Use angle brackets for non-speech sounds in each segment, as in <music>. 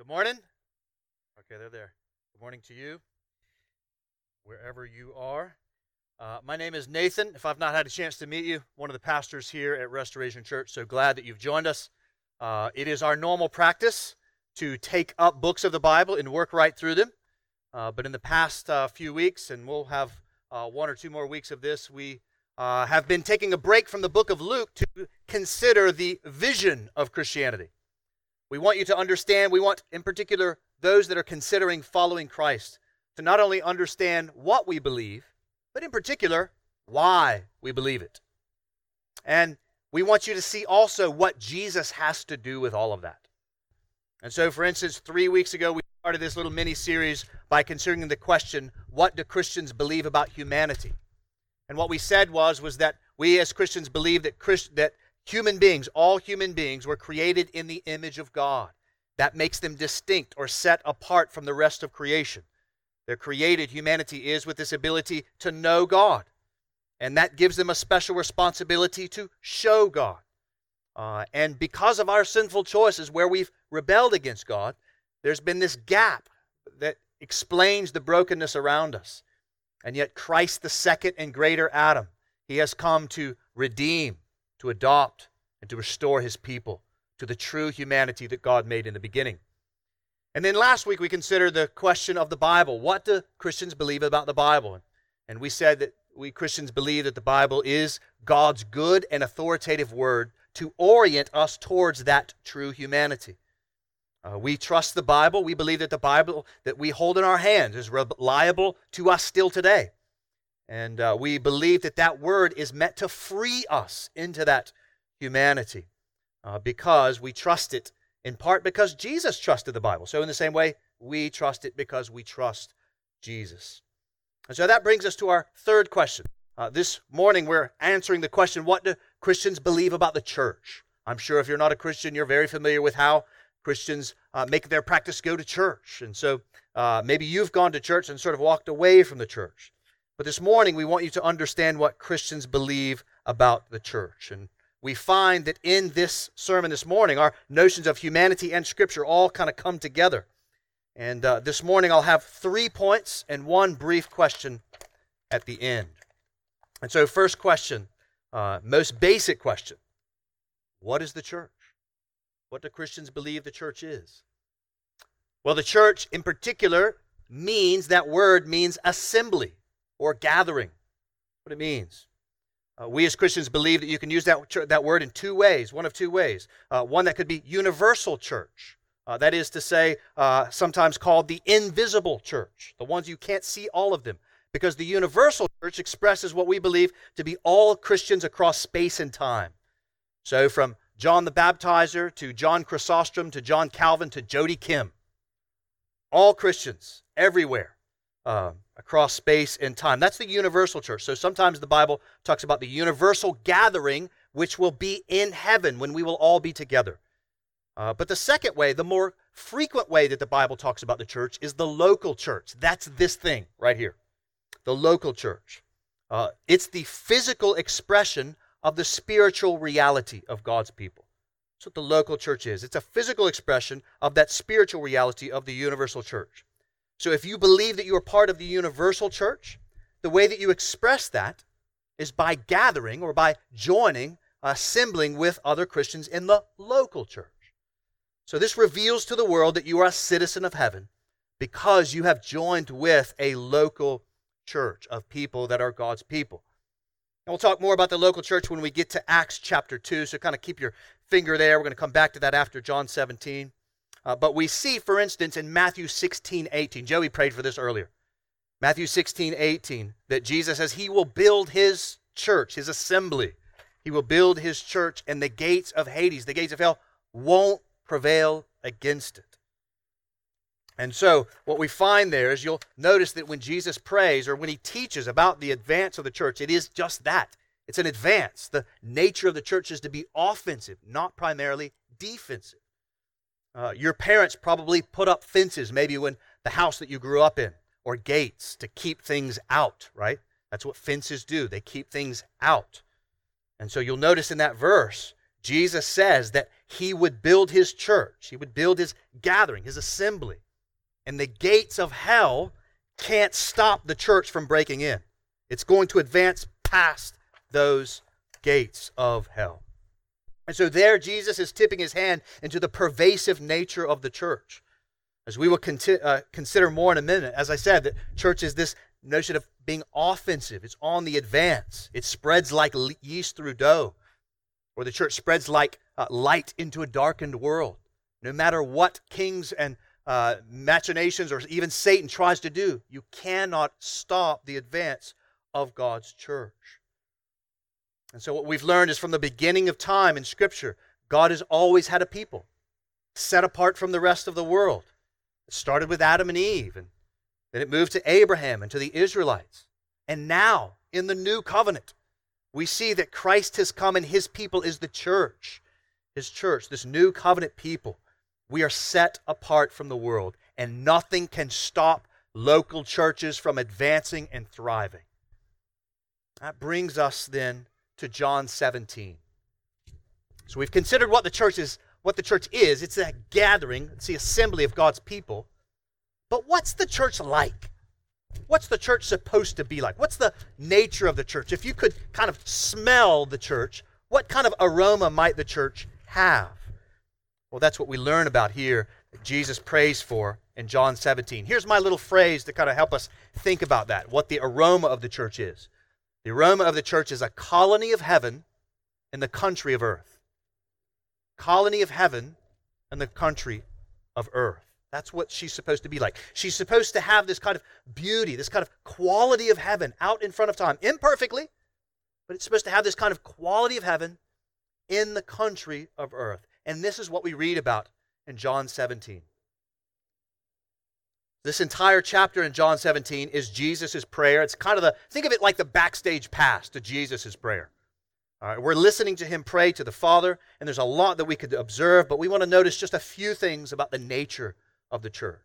Good morning. Okay, they're there. Good morning to you, wherever you are. Uh, my name is Nathan. If I've not had a chance to meet you, one of the pastors here at Restoration Church, so glad that you've joined us. Uh, it is our normal practice to take up books of the Bible and work right through them. Uh, but in the past uh, few weeks, and we'll have uh, one or two more weeks of this, we uh, have been taking a break from the book of Luke to consider the vision of Christianity. We want you to understand, we want in particular those that are considering following Christ to not only understand what we believe, but in particular, why we believe it. And we want you to see also what Jesus has to do with all of that. And so, for instance, three weeks ago, we started this little mini series by considering the question what do Christians believe about humanity? And what we said was, was that we as Christians believe that, Christ, that Human beings, all human beings, were created in the image of God. That makes them distinct or set apart from the rest of creation. They're created, humanity is, with this ability to know God. And that gives them a special responsibility to show God. Uh, and because of our sinful choices, where we've rebelled against God, there's been this gap that explains the brokenness around us. And yet, Christ, the second and greater Adam, he has come to redeem, to adopt and to restore his people to the true humanity that God made in the beginning. And then last week we considered the question of the Bible. What do Christians believe about the Bible? And we said that we Christians believe that the Bible is God's good and authoritative word to orient us towards that true humanity. Uh, we trust the Bible. We believe that the Bible that we hold in our hands is reliable to us still today. And uh, we believe that that word is meant to free us into that humanity uh, because we trust it in part because Jesus trusted the Bible. So, in the same way, we trust it because we trust Jesus. And so that brings us to our third question. Uh, this morning, we're answering the question what do Christians believe about the church? I'm sure if you're not a Christian, you're very familiar with how Christians uh, make their practice go to church. And so uh, maybe you've gone to church and sort of walked away from the church. But this morning, we want you to understand what Christians believe about the church. And we find that in this sermon this morning, our notions of humanity and Scripture all kind of come together. And uh, this morning, I'll have three points and one brief question at the end. And so, first question, uh, most basic question What is the church? What do Christians believe the church is? Well, the church in particular means that word means assembly or gathering. What it means. Uh, we as Christians believe that you can use that, that word in two ways, one of two ways. Uh, one that could be universal church. Uh, that is to say, uh, sometimes called the invisible church, the ones you can't see all of them. Because the universal church expresses what we believe to be all Christians across space and time. So, from John the Baptizer to John Chrysostom to John Calvin to Jody Kim, all Christians everywhere uh, across space and time. That's the universal church. So sometimes the Bible talks about the universal gathering, which will be in heaven when we will all be together. Uh, but the second way, the more frequent way that the Bible talks about the church, is the local church. That's this thing right here the local church. Uh, it's the physical expression of the spiritual reality of God's people. That's what the local church is. It's a physical expression of that spiritual reality of the universal church. So if you believe that you are part of the universal church, the way that you express that is by gathering or by joining, assembling with other Christians in the local church. So this reveals to the world that you are a citizen of heaven because you have joined with a local church of people that are God's people. And we'll talk more about the local church when we get to Acts chapter 2, so kind of keep your finger there. We're going to come back to that after John 17. Uh, but we see, for instance, in Matthew 16, 18, Joey prayed for this earlier. Matthew 16, 18, that Jesus says he will build his church, his assembly. He will build his church, and the gates of Hades, the gates of hell, won't prevail against it. And so, what we find there is you'll notice that when Jesus prays or when he teaches about the advance of the church, it is just that. It's an advance. The nature of the church is to be offensive, not primarily defensive. Uh, your parents probably put up fences, maybe when the house that you grew up in, or gates to keep things out, right? That's what fences do, they keep things out. And so you'll notice in that verse, Jesus says that he would build his church, he would build his gathering, his assembly. And the gates of hell can't stop the church from breaking in. It's going to advance past those gates of hell. And so there, Jesus is tipping his hand into the pervasive nature of the church. As we will conti- uh, consider more in a minute, as I said, that church is this notion of being offensive. It's on the advance. It spreads like yeast through dough, or the church spreads like uh, light into a darkened world. No matter what kings and uh, machinations or even Satan tries to do, you cannot stop the advance of God's church. And so, what we've learned is from the beginning of time in Scripture, God has always had a people set apart from the rest of the world. It started with Adam and Eve, and then it moved to Abraham and to the Israelites. And now, in the new covenant, we see that Christ has come and his people is the church. His church, this new covenant people. We are set apart from the world, and nothing can stop local churches from advancing and thriving. That brings us then to John 17. So we've considered what the church is, what the church is. It's a gathering, it's the assembly of God's people. But what's the church like? What's the church supposed to be like? What's the nature of the church? If you could kind of smell the church, what kind of aroma might the church have? Well, that's what we learn about here Jesus prays for in John 17. Here's my little phrase to kind of help us think about that, what the aroma of the church is. The aroma of the church is a colony of heaven in the country of earth. Colony of heaven in the country of earth. That's what she's supposed to be like. She's supposed to have this kind of beauty, this kind of quality of heaven out in front of time. Imperfectly, but it's supposed to have this kind of quality of heaven in the country of earth. And this is what we read about in John 17. This entire chapter in John 17 is Jesus' prayer. It's kind of the, think of it like the backstage pass to Jesus' prayer. All right, we're listening to him pray to the Father, and there's a lot that we could observe, but we want to notice just a few things about the nature of the church.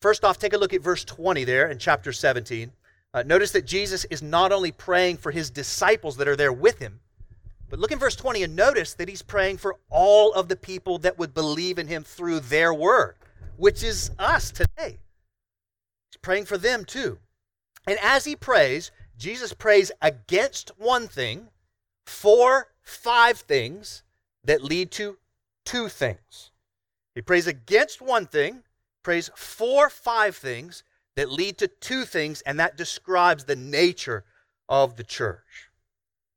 First off, take a look at verse 20 there in chapter 17. Uh, notice that Jesus is not only praying for his disciples that are there with him, but look in verse 20 and notice that he's praying for all of the people that would believe in him through their word which is us today. He's praying for them too. And as he prays, Jesus prays against one thing for five things that lead to two things. He prays against one thing, prays for five things that lead to two things, and that describes the nature of the church.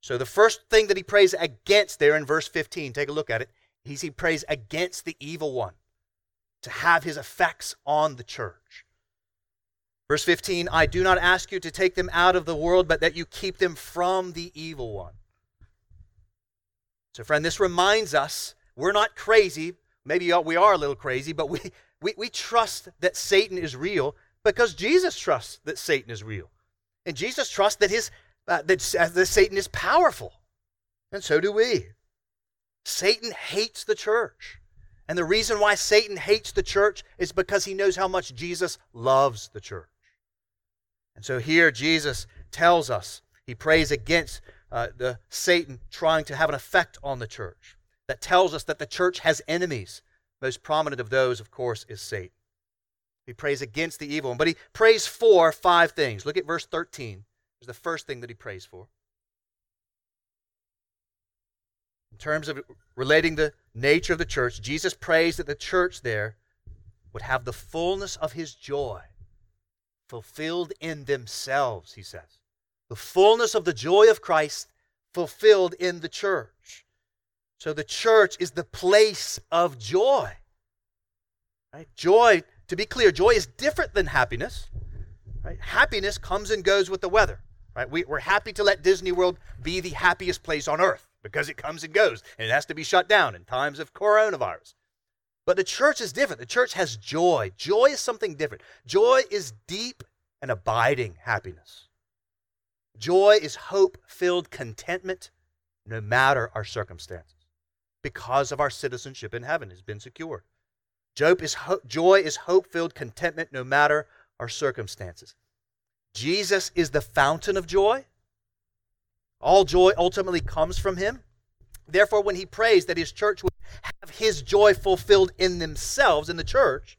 So the first thing that he prays against there in verse 15, take a look at it, he prays against the evil one to have his effects on the church. Verse 15 I do not ask you to take them out of the world, but that you keep them from the evil one. So, friend, this reminds us we're not crazy. Maybe we are a little crazy, but we, we, we trust that Satan is real because Jesus trusts that Satan is real. And Jesus trusts that, his, uh, that, uh, that Satan is powerful. And so do we. Satan hates the church. And the reason why Satan hates the church is because he knows how much Jesus loves the church. And so here Jesus tells us, he prays against uh, the Satan trying to have an effect on the church. That tells us that the church has enemies. Most prominent of those, of course, is Satan. He prays against the evil one, but he prays for five things. Look at verse 13. Is the first thing that he prays for. In terms of relating the nature of the church, Jesus prays that the church there would have the fullness of his joy fulfilled in themselves, he says. The fullness of the joy of Christ fulfilled in the church. So the church is the place of joy. Right? Joy, to be clear, joy is different than happiness. Right? Happiness comes and goes with the weather. Right? We, we're happy to let Disney World be the happiest place on earth because it comes and goes and it has to be shut down in times of coronavirus. But the church is different. The church has joy. Joy is something different. Joy is deep and abiding happiness. Joy is hope filled contentment no matter our circumstances because of our citizenship in heaven has been secured. Is ho- joy is hope filled contentment no matter our circumstances. Jesus is the fountain of joy. All joy ultimately comes from him. Therefore, when he prays that his church would have his joy fulfilled in themselves, in the church,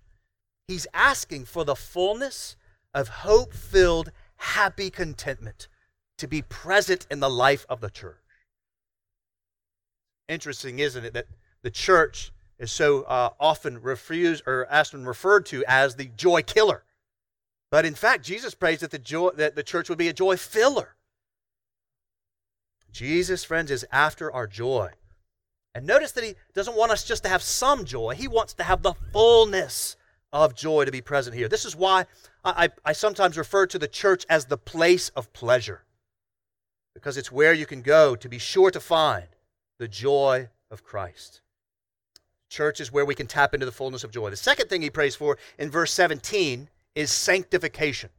he's asking for the fullness of hope filled, happy contentment to be present in the life of the church. Interesting, isn't it, that the church is so uh, often refused or asked often referred to as the joy killer. But in fact, Jesus prays that the, joy, that the church would be a joy filler. Jesus, friends, is after our joy. And notice that he doesn't want us just to have some joy, he wants to have the fullness of joy to be present here. This is why I, I, I sometimes refer to the church as the place of pleasure, because it's where you can go to be sure to find the joy of Christ. Church is where we can tap into the fullness of joy. The second thing he prays for in verse 17 is sanctification.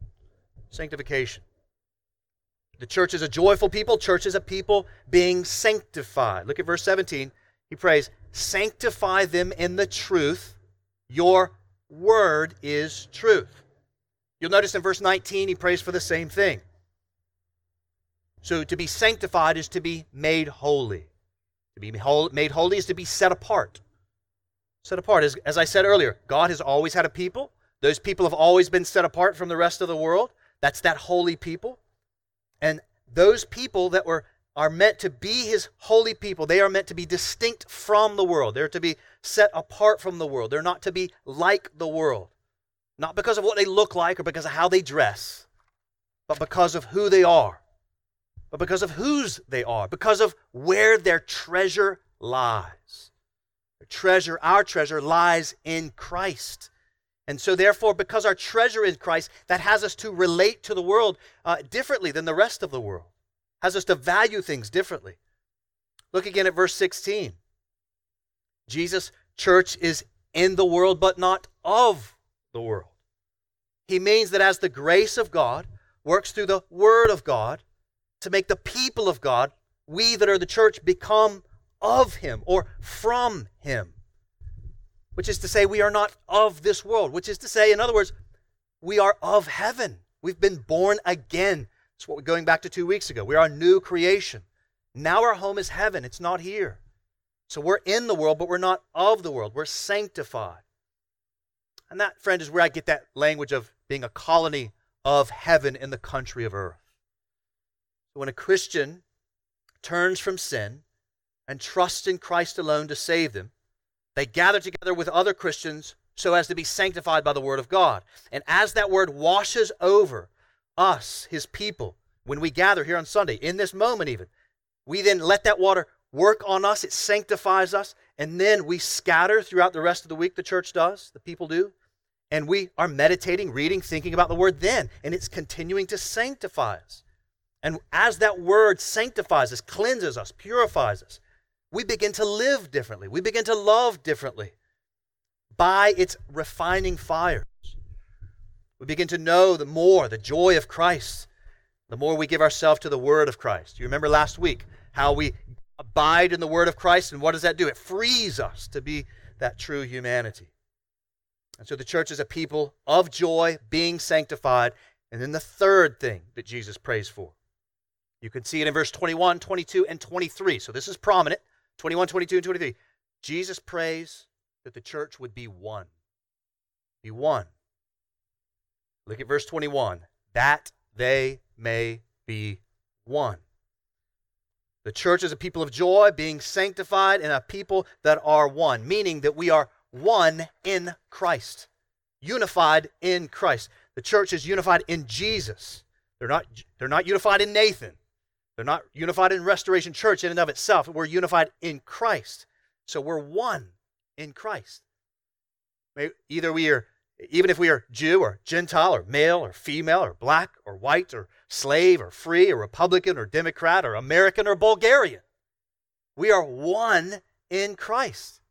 Sanctification. The church is a joyful people. Church is a people being sanctified. Look at verse 17. He prays, Sanctify them in the truth. Your word is truth. You'll notice in verse 19, he prays for the same thing. So to be sanctified is to be made holy. To be made holy is to be set apart. Set apart. As, as I said earlier, God has always had a people. Those people have always been set apart from the rest of the world. That's that holy people. And those people that were are meant to be his holy people. They are meant to be distinct from the world. They're to be set apart from the world. They're not to be like the world. Not because of what they look like or because of how they dress, but because of who they are. But because of whose they are, because of where their treasure lies. Their treasure, our treasure, lies in Christ. And so, therefore, because our treasure is Christ, that has us to relate to the world uh, differently than the rest of the world, has us to value things differently. Look again at verse 16. Jesus' church is in the world, but not of the world. He means that as the grace of God works through the Word of God to make the people of God, we that are the church, become of Him or from Him which is to say, we are not of this world, which is to say, in other words, we are of heaven. We've been born again. That's what we're going back to two weeks ago. We are a new creation. Now our home is heaven, it's not here. So we're in the world, but we're not of the world. We're sanctified. And that, friend, is where I get that language of being a colony of heaven in the country of earth. When a Christian turns from sin and trusts in Christ alone to save them, they gather together with other Christians so as to be sanctified by the word of God. And as that word washes over us, his people, when we gather here on Sunday, in this moment even, we then let that water work on us, it sanctifies us, and then we scatter throughout the rest of the week, the church does, the people do, and we are meditating, reading, thinking about the word then, and it's continuing to sanctify us. And as that word sanctifies us, cleanses us, purifies us, we begin to live differently. We begin to love differently by its refining fires. We begin to know the more the joy of Christ, the more we give ourselves to the Word of Christ. You remember last week how we abide in the Word of Christ, and what does that do? It frees us to be that true humanity. And so the church is a people of joy, being sanctified. And then the third thing that Jesus prays for. You can see it in verse 21, 22, and 23. So this is prominent. 21, 22, and 23. Jesus prays that the church would be one. Be one. Look at verse 21. That they may be one. The church is a people of joy, being sanctified, and a people that are one, meaning that we are one in Christ, unified in Christ. The church is unified in Jesus. They're not, they're not unified in Nathan. They're not unified in Restoration Church in and of itself. We're unified in Christ. So we're one in Christ. Either we are, even if we are Jew or Gentile or male or female or black or white or slave or free or Republican or Democrat or American or Bulgarian, we are one in Christ.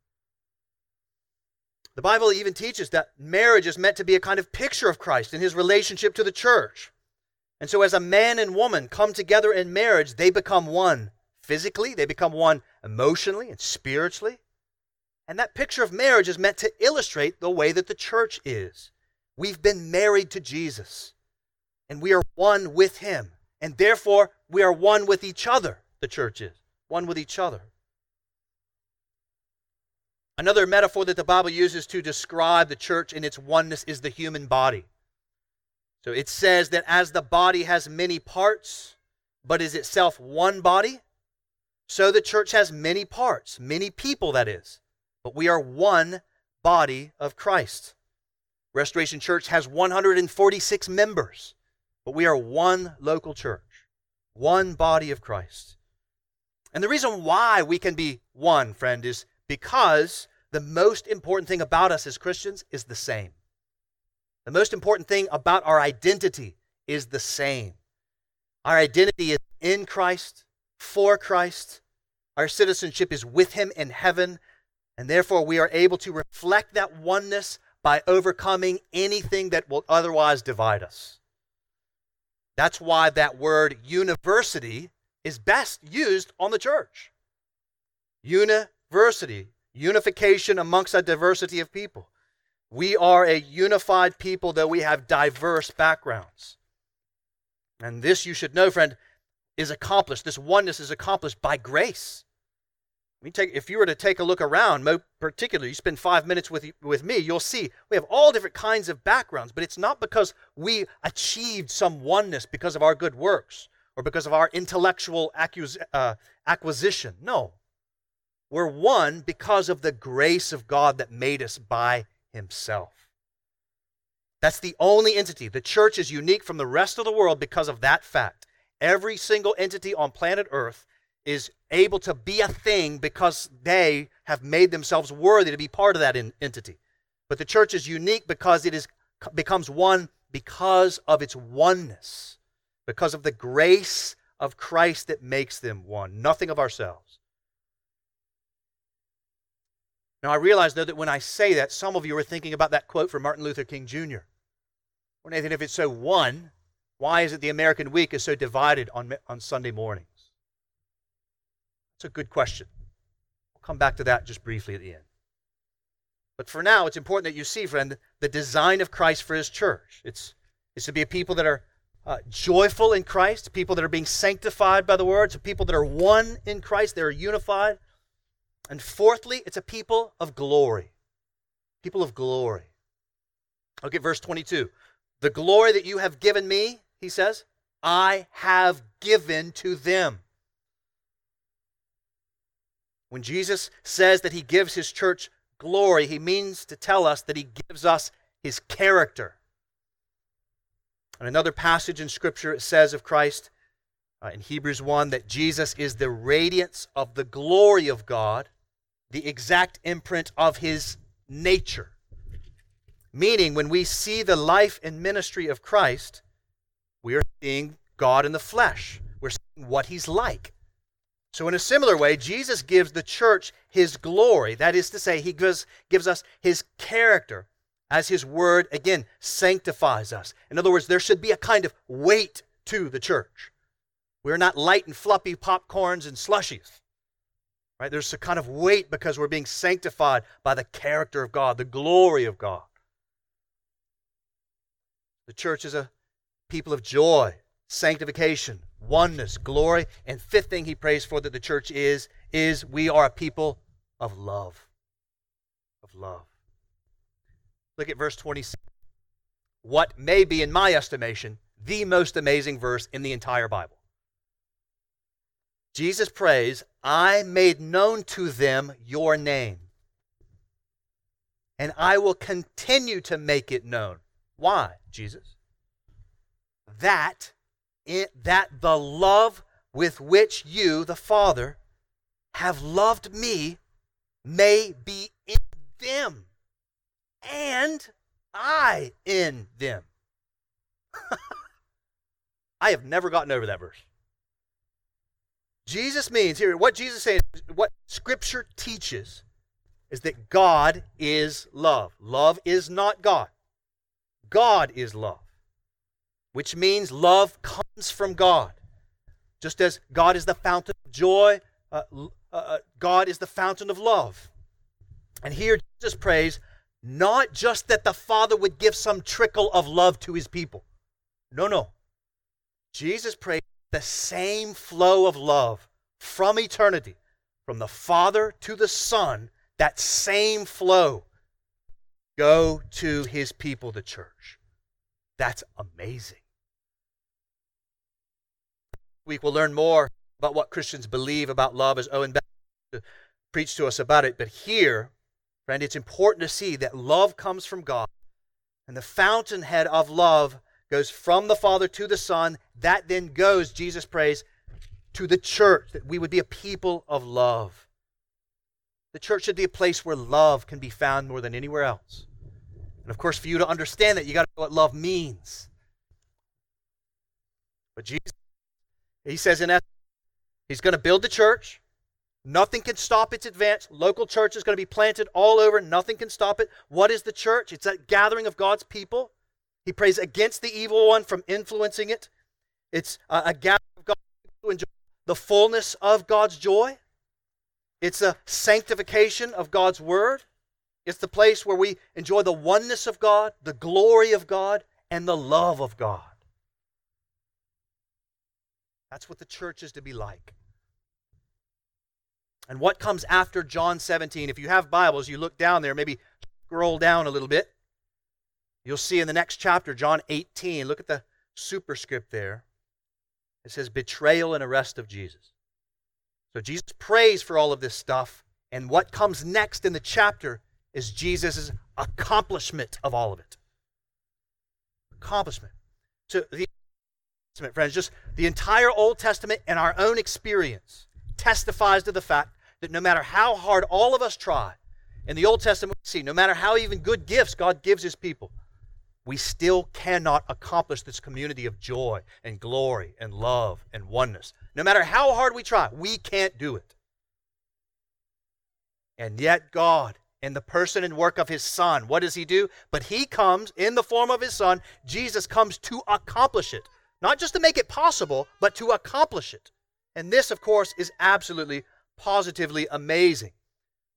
The Bible even teaches that marriage is meant to be a kind of picture of Christ in his relationship to the church. And so, as a man and woman come together in marriage, they become one physically, they become one emotionally and spiritually. And that picture of marriage is meant to illustrate the way that the church is. We've been married to Jesus, and we are one with him. And therefore, we are one with each other, the church is. One with each other. Another metaphor that the Bible uses to describe the church in its oneness is the human body. So it says that as the body has many parts, but is itself one body, so the church has many parts, many people, that is. But we are one body of Christ. Restoration Church has 146 members, but we are one local church, one body of Christ. And the reason why we can be one, friend, is because the most important thing about us as Christians is the same. The most important thing about our identity is the same. Our identity is in Christ, for Christ. Our citizenship is with Him in heaven, and therefore we are able to reflect that oneness by overcoming anything that will otherwise divide us. That's why that word university is best used on the church. University, unification amongst a diversity of people. We are a unified people, though we have diverse backgrounds. And this, you should know, friend, is accomplished. This oneness is accomplished by grace. Take, if you were to take a look around, particularly, you spend five minutes with, with me, you'll see we have all different kinds of backgrounds, but it's not because we achieved some oneness because of our good works or because of our intellectual accus- uh, acquisition. No. We're one because of the grace of God that made us by Himself. That's the only entity. The church is unique from the rest of the world because of that fact. Every single entity on planet Earth is able to be a thing because they have made themselves worthy to be part of that in- entity. But the church is unique because it is, becomes one because of its oneness, because of the grace of Christ that makes them one, nothing of ourselves. Now, I realize, though, that when I say that, some of you are thinking about that quote from Martin Luther King Jr. Well, Nathan, if it's so one, why is it the American week is so divided on, on Sunday mornings? It's a good question. We'll come back to that just briefly at the end. But for now, it's important that you see, friend, the design of Christ for his church. It's, it's to be a people that are uh, joyful in Christ, people that are being sanctified by the word, to people that are one in Christ, they are unified. And fourthly, it's a people of glory. People of glory. Look at verse 22. The glory that you have given me, he says, I have given to them. When Jesus says that he gives his church glory, he means to tell us that he gives us his character. In another passage in Scripture, it says of Christ uh, in Hebrews 1 that Jesus is the radiance of the glory of God the exact imprint of his nature. Meaning, when we see the life and ministry of Christ, we are seeing God in the flesh. We're seeing what he's like. So, in a similar way, Jesus gives the church his glory. That is to say, he gives, gives us his character as his word, again, sanctifies us. In other words, there should be a kind of weight to the church. We're not light and fluffy popcorns and slushies. Right? There's a kind of weight because we're being sanctified by the character of God, the glory of God. The church is a people of joy, sanctification, oneness, glory. And fifth thing he prays for that the church is, is we are a people of love. Of love. Look at verse 26. What may be, in my estimation, the most amazing verse in the entire Bible. Jesus prays, I made known to them your name, and I will continue to make it known. Why, Jesus? That, it, that the love with which you, the Father, have loved me may be in them, and I in them. <laughs> I have never gotten over that verse. Jesus means here, what Jesus saying, what Scripture teaches is that God is love. Love is not God. God is love, which means love comes from God. Just as God is the fountain of joy, uh, uh, uh, God is the fountain of love. And here Jesus prays not just that the Father would give some trickle of love to his people. No, no. Jesus prays the same flow of love from eternity, from the Father to the Son, that same flow go to his people, the church. That's amazing. Week we'll learn more about what Christians believe about love as Owen Beck preached to us about it. But here, friend, it's important to see that love comes from God. And the fountainhead of love goes from the Father to the Son. That then goes, Jesus prays, to the church, that we would be a people of love. The church should be a place where love can be found more than anywhere else. And of course, for you to understand that, you got to know what love means. But Jesus, he says in essence, he's going to build the church. Nothing can stop its advance. Local church is going to be planted all over. Nothing can stop it. What is the church? It's that gathering of God's people. He prays against the evil one from influencing it. It's a, a gathering of God to enjoy the fullness of God's joy. It's a sanctification of God's word. It's the place where we enjoy the oneness of God, the glory of God, and the love of God. That's what the church is to be like. And what comes after John 17? If you have Bibles, you look down there, maybe scroll down a little bit. You'll see in the next chapter, John 18, look at the superscript there. It says betrayal and arrest of Jesus. So Jesus prays for all of this stuff, and what comes next in the chapter is Jesus' accomplishment of all of it. Accomplishment. So the Testament, friends, just the entire Old Testament and our own experience testifies to the fact that no matter how hard all of us try, in the Old Testament, we see no matter how even good gifts God gives his people, we still cannot accomplish this community of joy and glory and love and oneness. No matter how hard we try, we can't do it. And yet, God, in the person and work of his Son, what does he do? But he comes in the form of his Son. Jesus comes to accomplish it. Not just to make it possible, but to accomplish it. And this, of course, is absolutely positively amazing.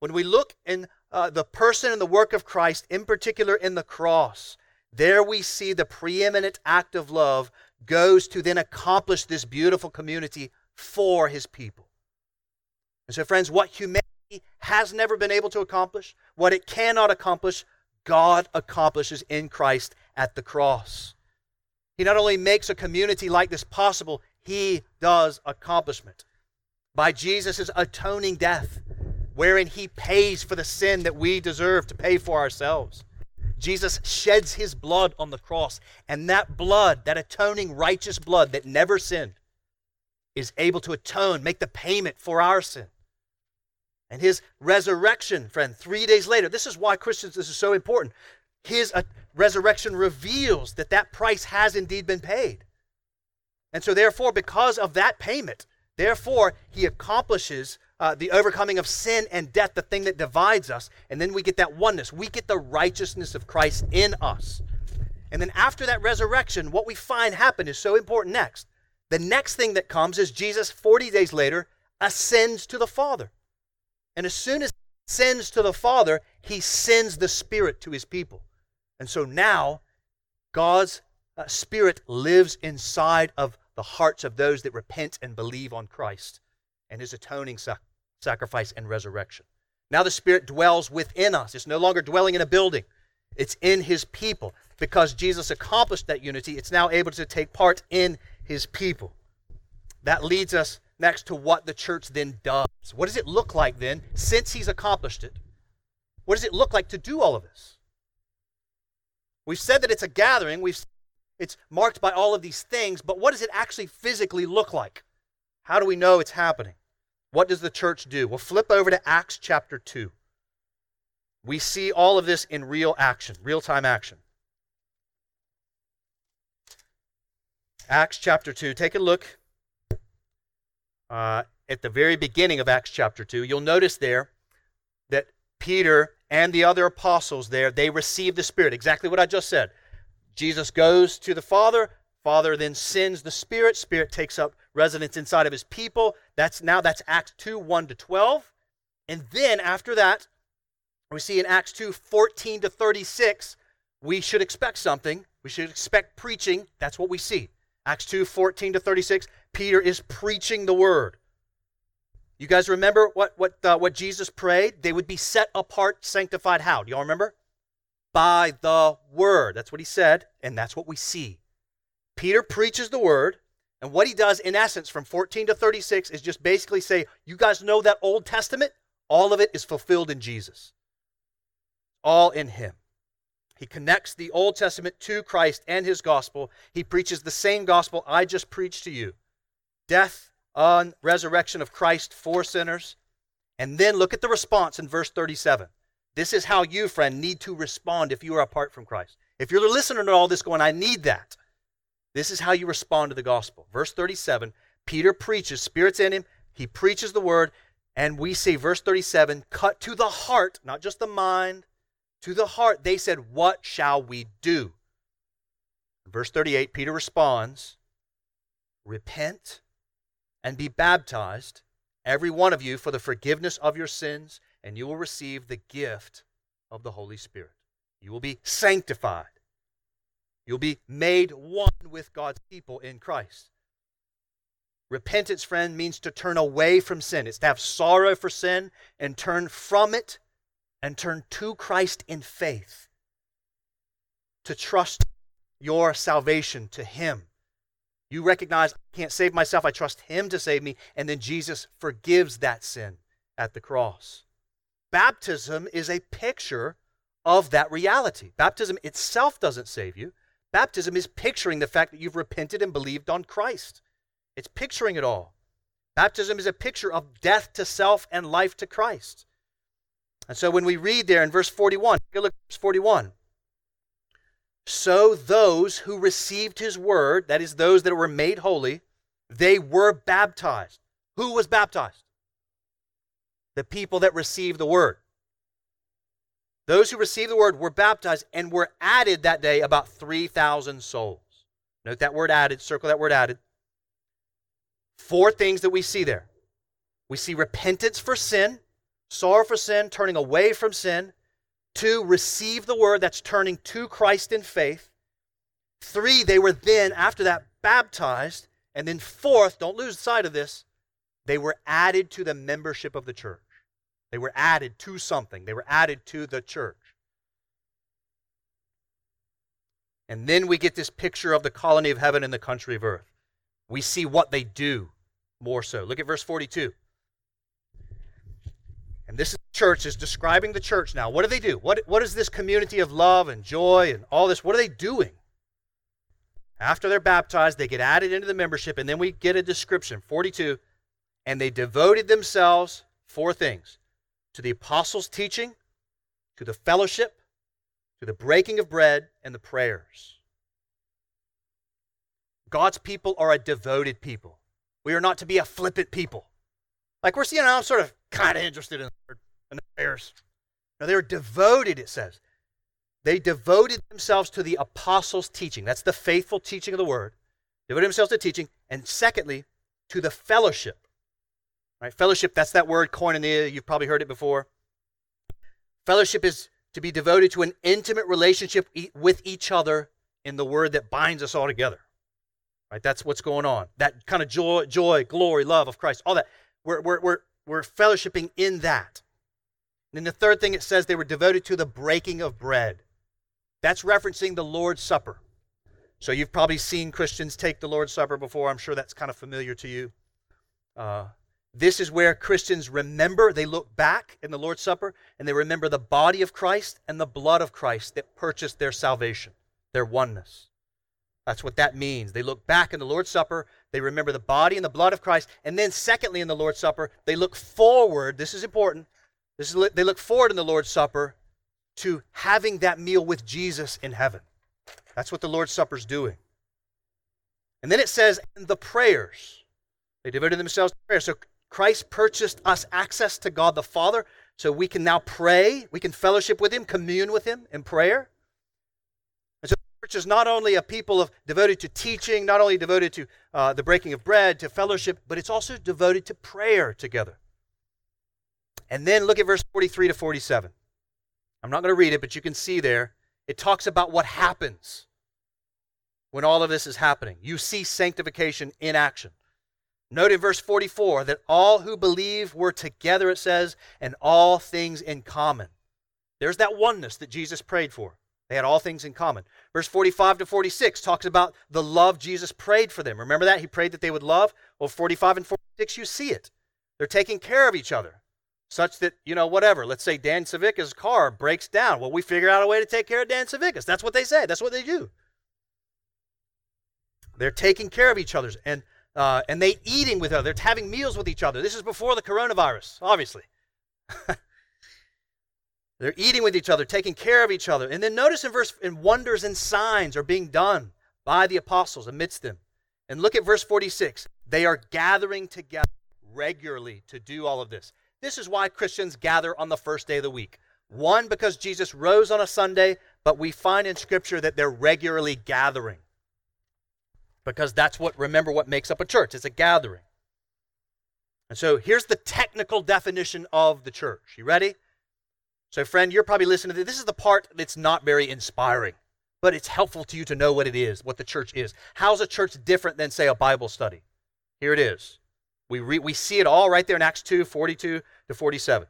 When we look in uh, the person and the work of Christ, in particular in the cross, there we see the preeminent act of love goes to then accomplish this beautiful community for his people. And so, friends, what humanity has never been able to accomplish, what it cannot accomplish, God accomplishes in Christ at the cross. He not only makes a community like this possible, he does accomplishment by Jesus' atoning death, wherein he pays for the sin that we deserve to pay for ourselves. Jesus sheds his blood on the cross, and that blood, that atoning righteous blood that never sinned, is able to atone, make the payment for our sin. And his resurrection, friend, three days later, this is why Christians, this is so important. His uh, resurrection reveals that that price has indeed been paid. And so, therefore, because of that payment, Therefore, he accomplishes uh, the overcoming of sin and death, the thing that divides us. And then we get that oneness. We get the righteousness of Christ in us. And then after that resurrection, what we find happen is so important next. The next thing that comes is Jesus, 40 days later, ascends to the Father. And as soon as he ascends to the Father, he sends the Spirit to his people. And so now, God's uh, Spirit lives inside of the hearts of those that repent and believe on Christ and his atoning sac- sacrifice and resurrection. Now the Spirit dwells within us. It's no longer dwelling in a building, it's in his people. Because Jesus accomplished that unity, it's now able to take part in his people. That leads us next to what the church then does. What does it look like then, since he's accomplished it? What does it look like to do all of this? We've said that it's a gathering. We've it's marked by all of these things, but what does it actually physically look like? How do we know it's happening? What does the church do? We'll flip over to Acts chapter 2. We see all of this in real action, real time action. Acts chapter 2. Take a look uh, at the very beginning of Acts chapter 2. You'll notice there that Peter and the other apostles there, they received the Spirit. Exactly what I just said. Jesus goes to the Father. Father then sends the Spirit. Spirit takes up residence inside of his people. That's now that's Acts 2, 1 to 12. And then after that, we see in Acts 2, 14 to 36, we should expect something. We should expect preaching. That's what we see. Acts 2, 14 to 36, Peter is preaching the word. You guys remember what, what, uh, what Jesus prayed? They would be set apart, sanctified. How? Do y'all remember? By the word. That's what he said, and that's what we see. Peter preaches the word, and what he does, in essence, from 14 to 36, is just basically say, You guys know that Old Testament? All of it is fulfilled in Jesus, all in him. He connects the Old Testament to Christ and his gospel. He preaches the same gospel I just preached to you death, on resurrection of Christ for sinners. And then look at the response in verse 37. This is how you, friend, need to respond if you are apart from Christ. If you're listening to all this going, I need that. This is how you respond to the gospel. Verse 37 Peter preaches, Spirit's in him. He preaches the word. And we see, verse 37, cut to the heart, not just the mind, to the heart. They said, What shall we do? Verse 38, Peter responds, Repent and be baptized, every one of you, for the forgiveness of your sins, and you will receive the gift of the Holy Spirit. You will be sanctified. You'll be made one with God's people in Christ. Repentance, friend, means to turn away from sin. It's to have sorrow for sin and turn from it and turn to Christ in faith. To trust your salvation to Him you recognize, I can't save myself. I trust Him to save me. And then Jesus forgives that sin at the cross. Baptism is a picture of that reality. Baptism itself doesn't save you. Baptism is picturing the fact that you've repented and believed on Christ. It's picturing it all. Baptism is a picture of death to self and life to Christ. And so when we read there in verse 41, look at verse 41. So those who received his word, that is, those that were made holy, they were baptized. Who was baptized? The people that received the word. Those who received the word were baptized and were added that day about 3,000 souls. Note that word added, circle that word added. Four things that we see there. We see repentance for sin, sorrow for sin, turning away from sin, Two, receive the word that's turning to Christ in faith. Three, they were then, after that, baptized. And then fourth, don't lose sight of this, they were added to the membership of the church. They were added to something, they were added to the church. And then we get this picture of the colony of heaven and the country of earth. We see what they do more so. Look at verse 42. And this is church is describing the church now. What do they do? What, what is this community of love and joy and all this? What are they doing? After they're baptized, they get added into the membership, and then we get a description 42. And they devoted themselves, four things to the apostles' teaching, to the fellowship, to the breaking of bread, and the prayers. God's people are a devoted people. We are not to be a flippant people. Like we're seeing, I'm sort of kind of interested in the prayers. Now they were devoted, it says. They devoted themselves to the apostles' teaching. That's the faithful teaching of the word. Devoted themselves to teaching. And secondly, to the fellowship. Right? Fellowship, that's that word koinonia. You've probably heard it before. Fellowship is to be devoted to an intimate relationship with each other in the word that binds us all together. Right? That's what's going on. That kind of joy, joy, glory, love of Christ, all that. We're, we're, we're, we're fellowshipping in that. And then the third thing it says they were devoted to the breaking of bread. That's referencing the Lord's Supper. So you've probably seen Christians take the Lord's Supper before. I'm sure that's kind of familiar to you. Uh, this is where Christians remember, they look back in the Lord's Supper and they remember the body of Christ and the blood of Christ that purchased their salvation, their oneness. That's what that means. They look back in the Lord's Supper, they remember the body and the blood of Christ, and then, secondly, in the Lord's Supper, they look forward. This is important this is, they look forward in the Lord's Supper to having that meal with Jesus in heaven. That's what the Lord's Supper is doing. And then it says, the prayers. They devoted themselves to prayer. So Christ purchased us access to God the Father so we can now pray, we can fellowship with Him, commune with Him in prayer. And so the church is not only a people of devoted to teaching, not only devoted to uh, the breaking of bread, to fellowship, but it's also devoted to prayer together. And then look at verse 43 to 47. I'm not going to read it, but you can see there. It talks about what happens when all of this is happening. You see sanctification in action. Note in verse 44 that all who believe were together, it says, and all things in common. There's that oneness that Jesus prayed for. They had all things in common. Verse 45 to 46 talks about the love Jesus prayed for them. Remember that? He prayed that they would love. Well, 45 and 46, you see it. They're taking care of each other such that, you know, whatever. Let's say Dan Savicka's car breaks down. Well, we figure out a way to take care of Dan Savicka's. That's what they say. That's what they do. They're taking care of each other's and uh, and they eating with other. They're having meals with each other. This is before the coronavirus, obviously. <laughs> They're eating with each other, taking care of each other. And then notice in verse, in wonders and signs are being done by the apostles amidst them. And look at verse 46. They are gathering together regularly to do all of this. This is why Christians gather on the first day of the week. One, because Jesus rose on a Sunday, but we find in Scripture that they're regularly gathering. Because that's what, remember, what makes up a church. It's a gathering. And so here's the technical definition of the church. You ready? So, friend, you're probably listening to this. This is the part that's not very inspiring, but it's helpful to you to know what it is, what the church is. How's a church different than, say, a Bible study? Here it is. We, re- we see it all right there in Acts 2 42 to 47.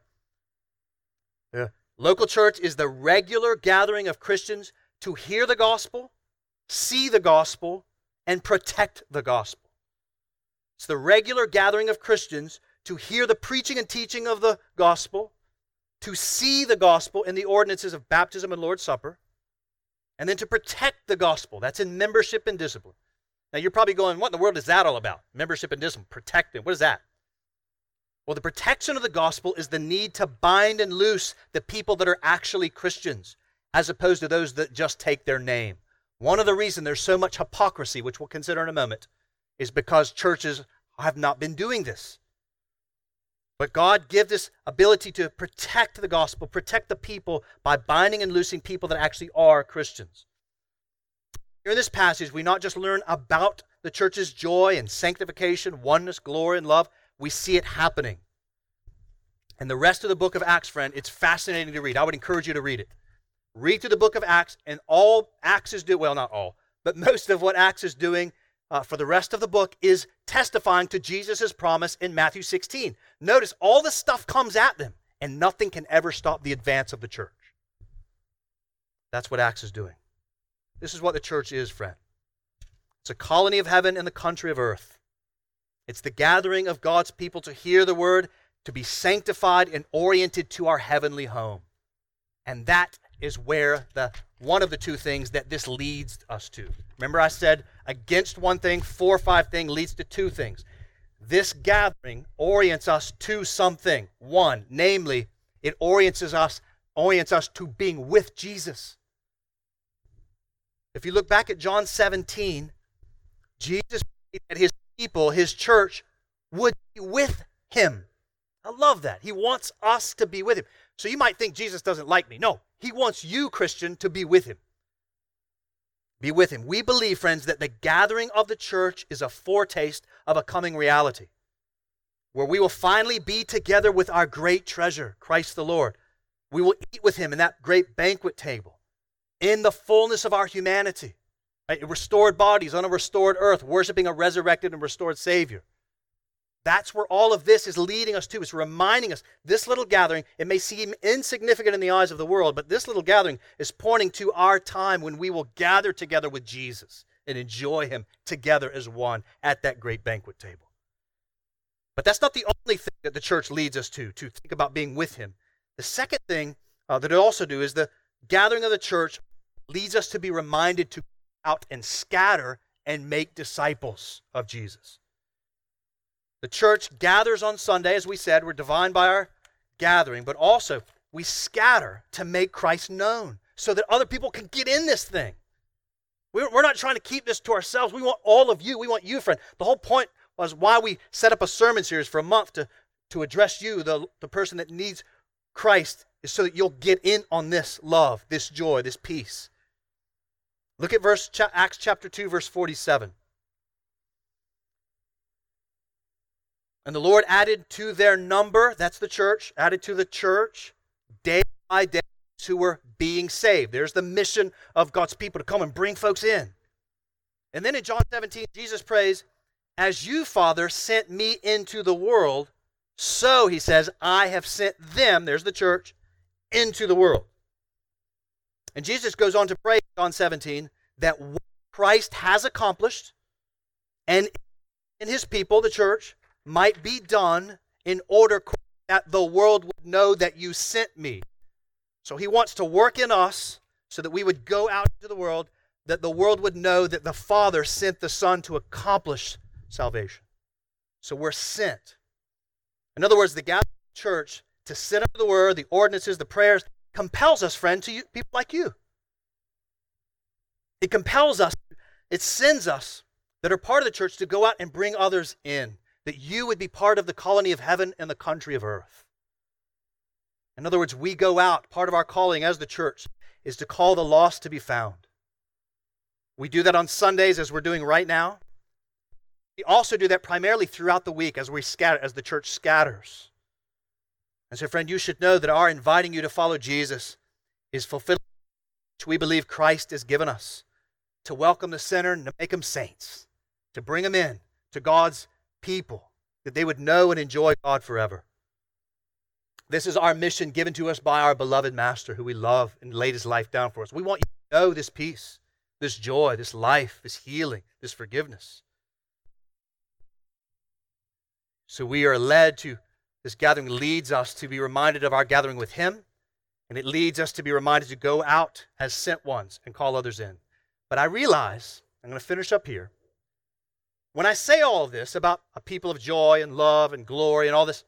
The local church is the regular gathering of Christians to hear the gospel, see the gospel, and protect the gospel. It's the regular gathering of Christians to hear the preaching and teaching of the gospel, to see the gospel in the ordinances of baptism and Lord's Supper, and then to protect the gospel. That's in membership and discipline. Now you're probably going, what in the world is that all about? Membership and discipline, protecting. What is that? Well, the protection of the gospel is the need to bind and loose the people that are actually Christians, as opposed to those that just take their name. One of the reasons there's so much hypocrisy, which we'll consider in a moment, is because churches have not been doing this. But God gives this ability to protect the gospel, protect the people by binding and loosing people that actually are Christians. Here in this passage, we not just learn about the church's joy and sanctification, oneness, glory, and love, we see it happening. And the rest of the book of Acts, friend, it's fascinating to read. I would encourage you to read it. Read through the book of Acts, and all Acts is doing, well, not all, but most of what Acts is doing uh, for the rest of the book is testifying to Jesus' promise in Matthew 16. Notice all the stuff comes at them, and nothing can ever stop the advance of the church. That's what Acts is doing. This is what the church is, friend. It's a colony of heaven in the country of earth. It's the gathering of God's people to hear the word, to be sanctified and oriented to our heavenly home. And that is where the one of the two things that this leads us to. Remember, I said against one thing, four or five thing leads to two things. This gathering orients us to something. One, namely, it orients us orients us to being with Jesus. If you look back at John 17, Jesus that his people, his church, would be with him. I love that. He wants us to be with him. So you might think Jesus doesn't like me. No, he wants you, Christian, to be with him be with him. We believe, friends, that the gathering of the church is a foretaste of a coming reality where we will finally be together with our great treasure, Christ the Lord. We will eat with him in that great banquet table in the fullness of our humanity, restored bodies on a restored earth, worshiping a resurrected and restored Savior. That's where all of this is leading us to. It's reminding us this little gathering, it may seem insignificant in the eyes of the world, but this little gathering is pointing to our time when we will gather together with Jesus and enjoy Him together as one at that great banquet table. But that's not the only thing that the church leads us to, to think about being with Him. The second thing uh, that it also do is the gathering of the church leads us to be reminded to go out and scatter and make disciples of Jesus. The church gathers on Sunday, as we said, we're defined by our gathering, but also we scatter to make Christ known so that other people can get in this thing. We're not trying to keep this to ourselves. We want all of you. We want you, friend. The whole point was why we set up a sermon series for a month to, to address you, the, the person that needs Christ, is so that you'll get in on this love, this joy, this peace. Look at verse Acts chapter 2, verse 47. And the Lord added to their number, that's the church, added to the church day by day who were being saved. There's the mission of God's people to come and bring folks in. And then in John 17, Jesus prays, As you, Father, sent me into the world, so, he says, I have sent them, there's the church, into the world. And Jesus goes on to pray, John 17, that what Christ has accomplished and in his people, the church, might be done in order that the world would know that you sent me. So he wants to work in us so that we would go out into the world, that the world would know that the Father sent the Son to accomplish salvation. So we're sent. In other words, the gathering church to sit under the word, the ordinances, the prayers, compels us, friend, to you, people like you. It compels us, it sends us that are part of the church to go out and bring others in, that you would be part of the colony of heaven and the country of earth. In other words, we go out, part of our calling as the church is to call the lost to be found. We do that on Sundays as we're doing right now. We also do that primarily throughout the week as we scatter, as the church scatters. And so, friend, you should know that our inviting you to follow Jesus is fulfilling which we believe Christ has given us to welcome the sinner and to make them saints, to bring them in to God's people, that they would know and enjoy God forever. This is our mission given to us by our beloved Master, who we love and laid his life down for us. We want you to know this peace, this joy, this life, this healing, this forgiveness. So we are led to, this gathering leads us to be reminded of our gathering with him, and it leads us to be reminded to go out as sent ones and call others in. But I realize, I'm going to finish up here. When I say all of this about a people of joy and love and glory and all this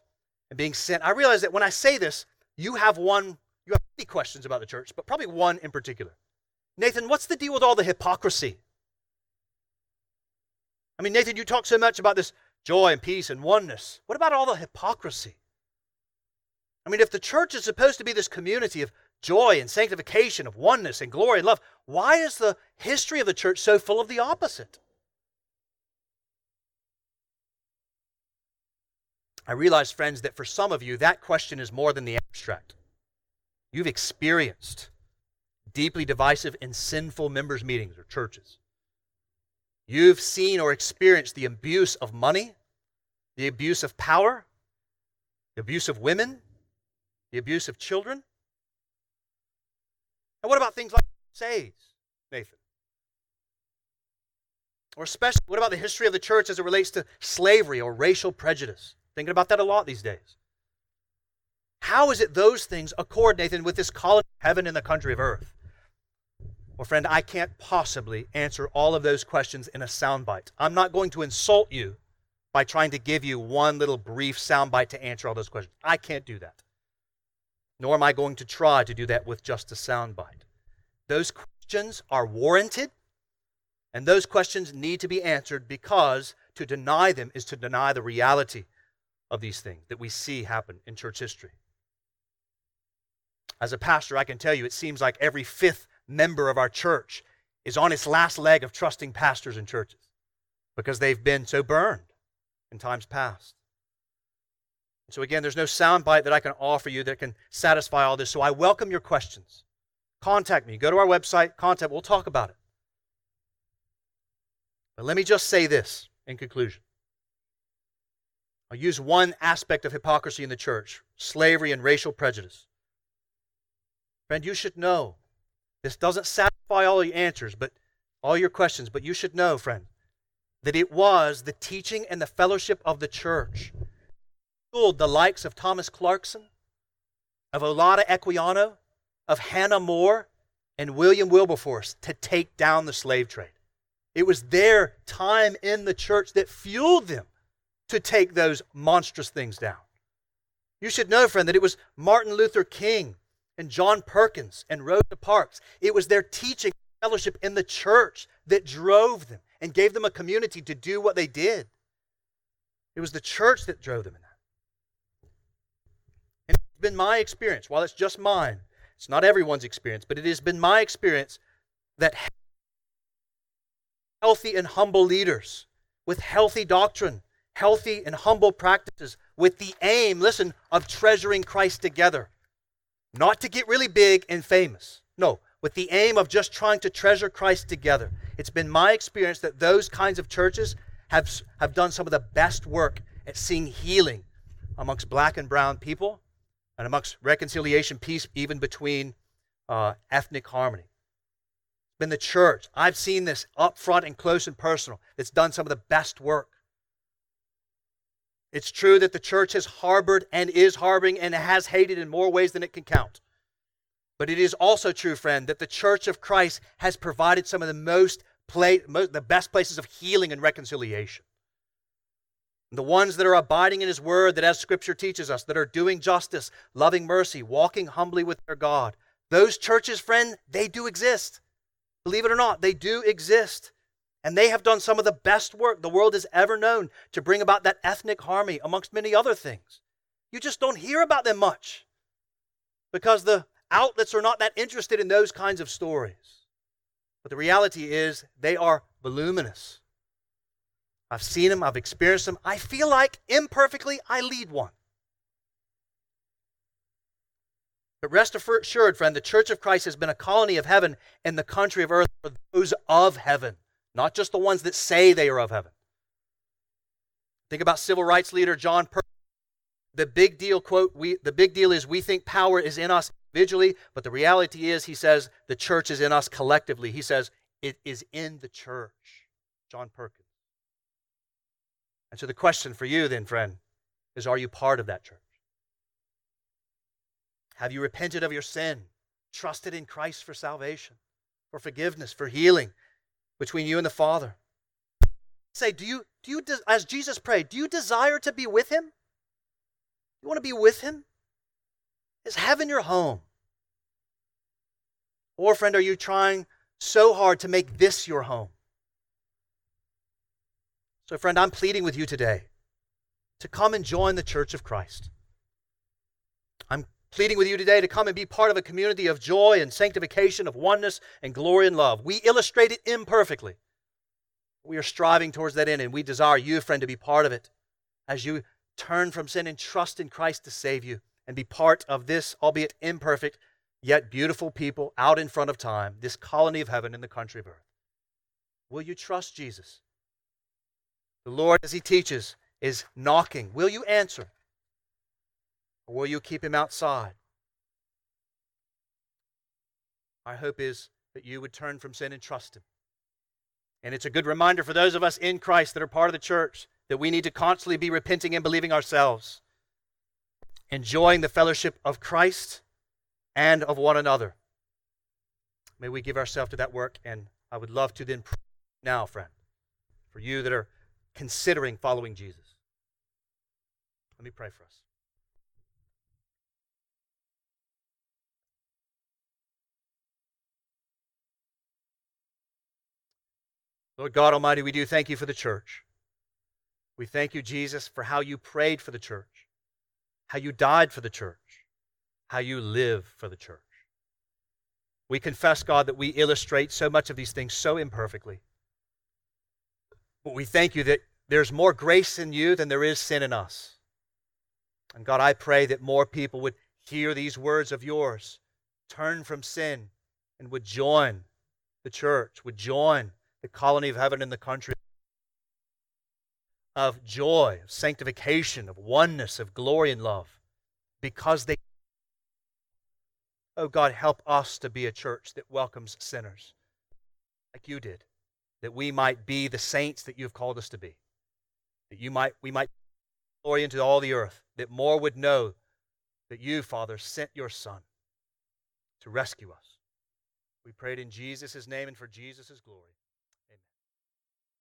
and being sent, I realize that when I say this, you have one, you have many questions about the church, but probably one in particular. Nathan, what's the deal with all the hypocrisy? I mean, Nathan, you talk so much about this joy and peace and oneness. What about all the hypocrisy? I mean, if the church is supposed to be this community of joy and sanctification, of oneness and glory and love, why is the history of the church so full of the opposite? I realize, friends, that for some of you, that question is more than the abstract. You've experienced deeply divisive and sinful members' meetings or churches. You've seen or experienced the abuse of money, the abuse of power, the abuse of women, the abuse of children. And what about things like Crusades, Nathan? Or especially, what about the history of the church as it relates to slavery or racial prejudice? Thinking about that a lot these days. How is it those things accord, Nathan, with this calling of heaven and the country of earth? Well, friend, I can't possibly answer all of those questions in a soundbite. I'm not going to insult you by trying to give you one little brief soundbite to answer all those questions. I can't do that nor am I going to try to do that with just a soundbite. Those questions are warranted, and those questions need to be answered because to deny them is to deny the reality of these things that we see happen in church history. As a pastor, I can tell you it seems like every fifth member of our church is on its last leg of trusting pastors and churches because they've been so burned in times past. So, again, there's no soundbite that I can offer you that can satisfy all this. So, I welcome your questions. Contact me. Go to our website, contact. We'll talk about it. But let me just say this in conclusion. I'll use one aspect of hypocrisy in the church slavery and racial prejudice. Friend, you should know this doesn't satisfy all your answers, but all your questions, but you should know, friend, that it was the teaching and the fellowship of the church schooled the likes of Thomas Clarkson, of Olaudah Equiano, of Hannah More, and William Wilberforce to take down the slave trade. It was their time in the church that fueled them to take those monstrous things down. You should know, friend, that it was Martin Luther King and John Perkins and Rosa Parks. It was their teaching fellowship in the church that drove them and gave them a community to do what they did. It was the church that drove them in that. And it's been my experience, while it's just mine, it's not everyone's experience, but it has been my experience that healthy and humble leaders with healthy doctrine, healthy and humble practices, with the aim, listen, of treasuring Christ together. Not to get really big and famous. No, with the aim of just trying to treasure Christ together. It's been my experience that those kinds of churches have, have done some of the best work at seeing healing amongst black and brown people and amongst reconciliation, peace, even between uh, ethnic harmony. It's been the church. I've seen this up front and close and personal. It's done some of the best work. It's true that the church has harbored and is harboring and has hated in more ways than it can count. But it is also true, friend, that the church of Christ has provided some of the most, play, most the best places of healing and reconciliation. The ones that are abiding in his word, that as scripture teaches us, that are doing justice, loving mercy, walking humbly with their God. Those churches, friend, they do exist. Believe it or not, they do exist. And they have done some of the best work the world has ever known to bring about that ethnic harmony, amongst many other things. You just don't hear about them much because the outlets are not that interested in those kinds of stories. But the reality is, they are voluminous. I've seen them, I've experienced them. I feel like imperfectly I lead one. But rest assured, friend, the Church of Christ has been a colony of heaven in the country of earth for those of heaven not just the ones that say they are of heaven. Think about civil rights leader John Per. The big deal quote, we the big deal is we think power is in us individually, but the reality is he says the church is in us collectively. He says it is in the church. John Perkins. And so the question for you then, friend, is are you part of that church? Have you repented of your sin, trusted in Christ for salvation, for forgiveness, for healing, between you and the Father. Say, do you, do you, as Jesus prayed, do you desire to be with Him? You want to be with Him? Is heaven your home? Or, friend, are you trying so hard to make this your home? So, friend, I'm pleading with you today to come and join the church of Christ. Pleading with you today to come and be part of a community of joy and sanctification, of oneness and glory and love. We illustrate it imperfectly. We are striving towards that end, and we desire you, friend, to be part of it as you turn from sin and trust in Christ to save you and be part of this, albeit imperfect, yet beautiful people out in front of time, this colony of heaven in the country of earth. Will you trust Jesus? The Lord, as He teaches, is knocking. Will you answer? Or will you keep him outside? Our hope is that you would turn from sin and trust him. And it's a good reminder for those of us in Christ that are part of the church that we need to constantly be repenting and believing ourselves, enjoying the fellowship of Christ and of one another. May we give ourselves to that work, and I would love to then pray now, friend, for you that are considering following Jesus. Let me pray for us. Lord God Almighty, we do thank you for the church. We thank you, Jesus, for how you prayed for the church, how you died for the church, how you live for the church. We confess, God, that we illustrate so much of these things so imperfectly. But we thank you that there's more grace in you than there is sin in us. And God, I pray that more people would hear these words of yours, turn from sin, and would join the church, would join the colony of heaven in the country of joy, of sanctification, of oneness, of glory and love, because they. Oh God, help us to be a church that welcomes sinners like you did, that we might be the saints that you have called us to be, that you might we might glory into all the earth, that more would know that you, Father, sent your Son to rescue us. We prayed in Jesus' name and for Jesus' glory.